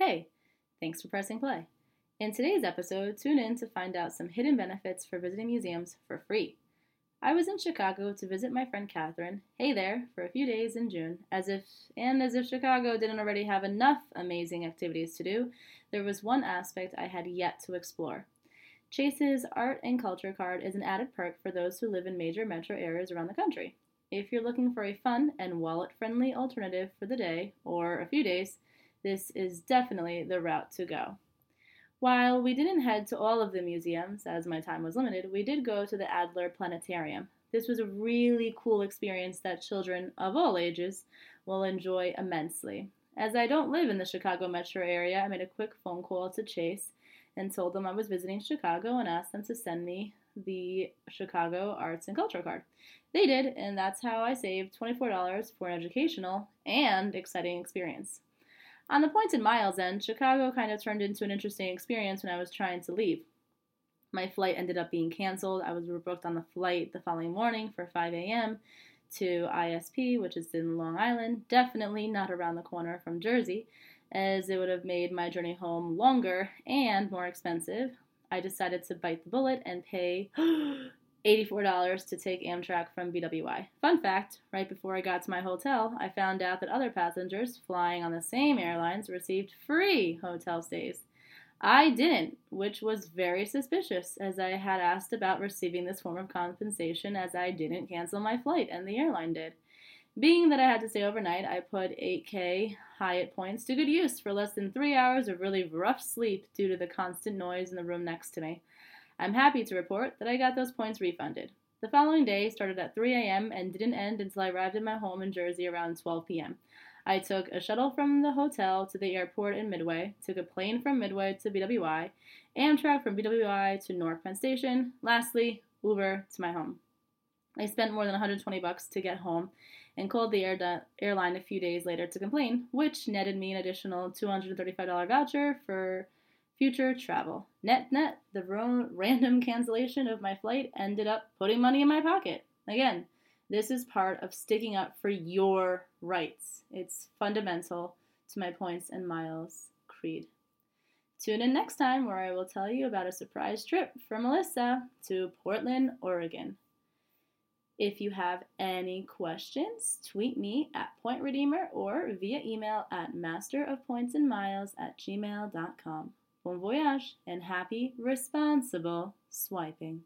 Hey, thanks for pressing play. In today's episode, tune in to find out some hidden benefits for visiting museums for free. I was in Chicago to visit my friend Catherine, hey there, for a few days in June. As if, and as if Chicago didn't already have enough amazing activities to do, there was one aspect I had yet to explore. Chase's Art and Culture Card is an added perk for those who live in major metro areas around the country. If you're looking for a fun and wallet friendly alternative for the day or a few days, this is definitely the route to go. While we didn't head to all of the museums, as my time was limited, we did go to the Adler Planetarium. This was a really cool experience that children of all ages will enjoy immensely. As I don't live in the Chicago metro area, I made a quick phone call to Chase and told them I was visiting Chicago and asked them to send me the Chicago Arts and Culture card. They did, and that's how I saved $24 for an educational and exciting experience. On the points and miles end, Chicago kind of turned into an interesting experience when I was trying to leave. My flight ended up being canceled. I was rebooked on the flight the following morning for 5 a.m. to ISP, which is in Long Island, definitely not around the corner from Jersey, as it would have made my journey home longer and more expensive. I decided to bite the bullet and pay $84 to take Amtrak from BWI. Fun fact right before I got to my hotel, I found out that other passengers flying on the same airlines received free hotel stays. I didn't, which was very suspicious, as I had asked about receiving this form of compensation as I didn't cancel my flight and the airline did. Being that I had to stay overnight, I put 8K Hyatt points to good use for less than three hours of really rough sleep due to the constant noise in the room next to me. I'm happy to report that I got those points refunded. The following day started at 3 a.m. and didn't end until I arrived at my home in Jersey around 12 p.m. I took a shuttle from the hotel to the airport in Midway, took a plane from Midway to BWI, Amtrak from BWI to Newark Penn Station, lastly, Uber to my home. I spent more than 120 bucks to get home and called the air airline a few days later to complain, which netted me an additional $235 voucher for future travel. Net net, the random cancellation of my flight ended up putting money in my pocket. Again, this is part of sticking up for your rights. It's fundamental to my points and miles creed. Tune in next time where I will tell you about a surprise trip for Melissa to Portland, Oregon. If you have any questions, tweet me at Point Redeemer or via email at masterofpointsandmiles at gmail.com. Bon voyage and happy responsible swiping.